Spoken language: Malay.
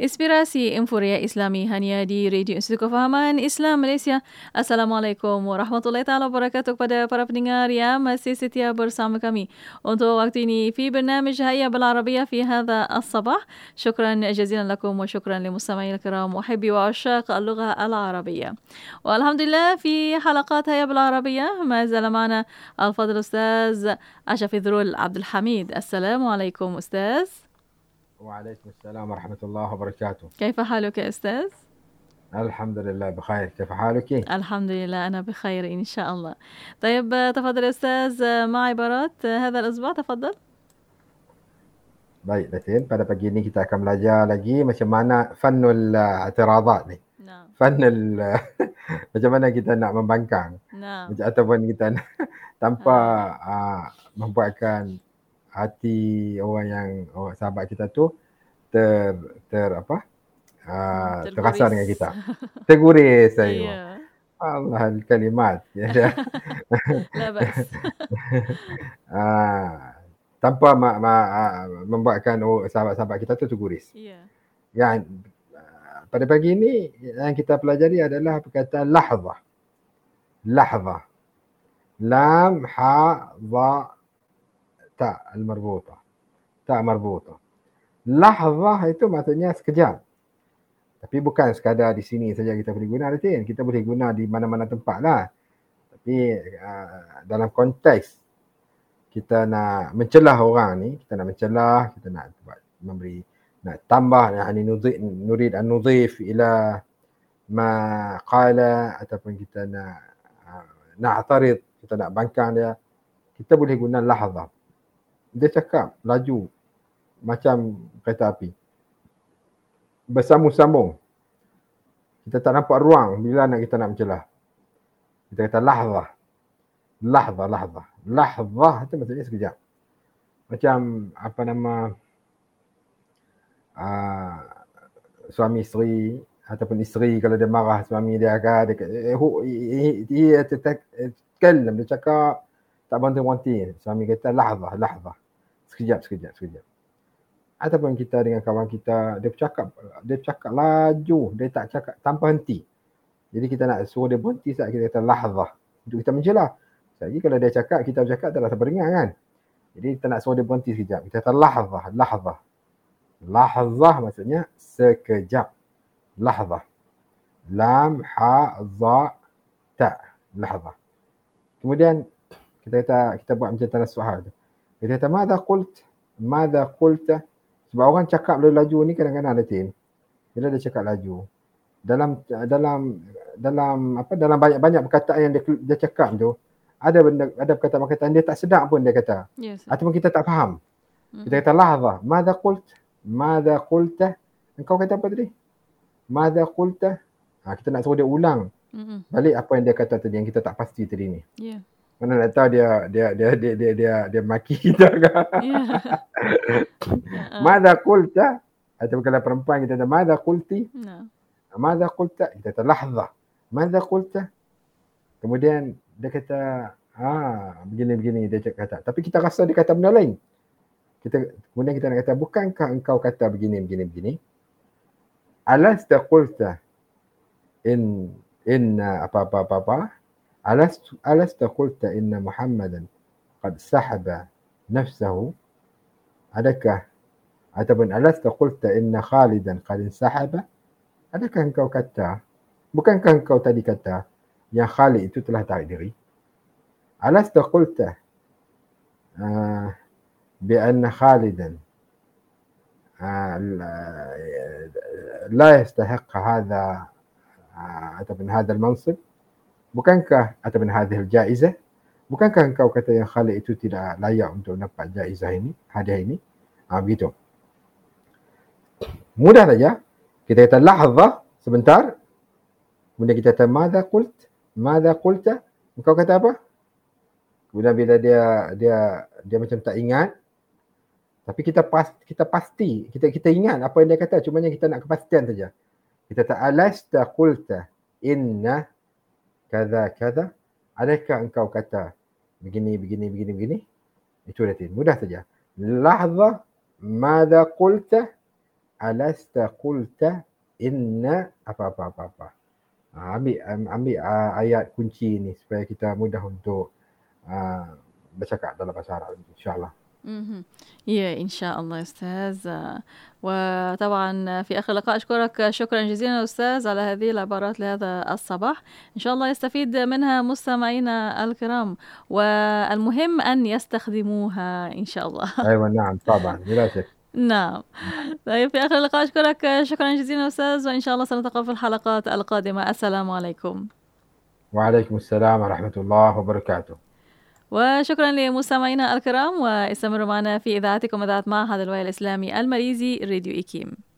Inspirasi Inforia Islami hanya di Radio Institut Kefahaman Islam Malaysia. Assalamualaikum warahmatullahi taala wabarakatuh kepada para pendengar yang masih setia bersama kami. Untuk waktu ini في برنامج هيا بالعربية في هذا الصباح. شكرا جزيلا لكم وشكرا لمستمعي الكرام محبي وعشاق اللغة العربية. والحمد لله في حلقات هيا بالعربية ما زال معنا الفضل الأستاذ أشرف ذرول عبد الحميد. السلام عليكم أستاذ. وعليكم السلام ورحمة الله وبركاته كيف حالك أستاذ؟ الحمد لله بخير كيف حالك؟ الحمد لله أنا بخير إن شاء الله طيب تفضل أستاذ مع عبارات هذا الأسبوع تفضل Baik, Datin. Pada pagi ini kita akan belajar lagi macam mana fanul i'tiradat ni. نعم Fanul macam mana kita nak membangkang. نعم Macam ataupun kita nak, tanpa uh, membuatkan hati orang yang orang sahabat kita tu ter ter apa? Ah, hmm, uh, terasa dengan kita. Terguris saya ya. yeah. Allah kalimat. Ya. Dia uh, ah, tanpa ma- ma- ah, membuatkan sahabat-sahabat kita tu terguris. ya. Yeah. yang pada pagi ini yang kita pelajari adalah perkataan lahzah. Lahzah. Lam ha za ta al-marbuta. Ta marbuta. Lahzah itu maksudnya sekejap. Tapi bukan sekadar di sini saja kita boleh guna Datin. Kita boleh guna di mana-mana tempat lah. Tapi uh, dalam konteks kita nak mencelah orang ni, kita nak mencelah, kita nak buat memberi nak tambah yani nudhi, nurid an nudhif ila ma qala ataupun kita nak uh, na'tarid, kita nak bangkang dia, kita boleh guna lahzah. Dia cakap laju macam kereta api. Bersambung-sambung. Kita tak nampak ruang bila nak kita nak mencelah. Kita kata lahzah. Lahzah, lahzah. Lahzah itu maksudnya sekejap. Macam apa nama uh, suami isteri ataupun isteri kalau dia marah suami dia akan dia eh, he- dia tekalam dia cakap tak berhenti-berhenti. Suami kata lahzah, lahzah. Sekejap, sekejap, sekejap. Ataupun kita dengan kawan kita, dia bercakap, dia bercakap laju, dia tak cakap tanpa henti. Jadi kita nak suruh dia berhenti saat kita kata lahzah. Untuk kita mencelah. Lagi kalau dia cakap, kita bercakap tak rasa beringat kan. Jadi kita nak suruh dia berhenti sekejap. Kita kata lahzah, lahzah. Lahzah maksudnya sekejap. Lahzah. Lam, ha, za, ta. Lahzah. Kemudian kita kata, kita buat macam tanah suhar tu. Kita kata, Mada qult? Mada qulta? Sebab orang cakap laju ni kadang-kadang ada tim. Bila dia cakap laju, dalam dalam dalam apa dalam banyak-banyak perkataan yang dia, dia cakap tu ada benda ada perkataan-perkataan dia tak sedap pun dia kata yes ataupun kita tak faham Mhm. kita kata lahzah madza qult madza qulta engkau kata apa tadi madza qulta ha, kita nak suruh dia ulang Mhm. balik apa yang dia kata tadi yang kita tak pasti tadi ni iya mana nak tahu dia dia dia dia dia dia, dia maki kita kan. Yeah. Mada kulta? Atau kalau perempuan kita ada mada kulti? Ya. No. Mada kulta? Kita kata lahza. Mada kulta? Kemudian dia kata ha, ah begini-begini dia kata. Tapi kita rasa dia kata benda lain. Kita kemudian kita nak kata bukankah engkau kata begini begini begini? Alasta qulta in in apa apa apa apa? apa Alast alasta qulta inna Muhammadan qad sahaba nafsahu? Adakah ataupun alasta qulta inna Khalidan qad insahaba? Adakah engkau kata, bukankah engkau tadi kata yang Khalid itu telah tarik diri? Alasta qulta uh, bi anna Khalidan uh, la, la yastahiq hadha uh, ataupun hadha al-mansib? Bukankah ataupun hadhihi al-jaizah? Bukankah engkau kata yang Khalid itu tidak layak untuk dapat jaizah ini, hadiah ini? Ah begitu. Mudah saja. Kita kata lahzah sebentar. Kemudian kita kata madza qult? Madza qulta? Engkau kata apa? Kemudian bila dia dia dia macam tak ingat. Tapi kita pas, kita pasti, kita kita ingat apa yang dia kata, cuma kita nak kepastian saja. Kita kata alasta qulta inna kaza kaza? Adakah engkau kata begini begini begini begini? Itu dia mudah saja. Lahzah madza qulta? alasta qulta inna apa apa apa apa. Ha, ambil ambil uh, ayat kunci ni supaya kita mudah untuk uh, bercakap dalam bahasa Arab insyaallah. يا إن شاء الله أستاذ. وطبعا في آخر اللقاء أشكرك. شكرا جزيلا أستاذ على هذه العبارات لهذا الصباح. إن شاء الله يستفيد منها مستمعينا الكرام. والمهم أن يستخدموها إن شاء الله. أيوة نعم طبعا بلا شك. نعم. طيب في آخر اللقاء أشكرك. شكرا جزيلا أستاذ. وإن شاء الله سنلتقى في الحلقات القادمة. السلام عليكم. وعليكم السلام ورحمة الله وبركاته. وشكرا لمستمعينا الكرام واستمروا معنا في إذاعتكم إذاعة معهد الوعي الإسلامي الماليزي راديو إيكيم.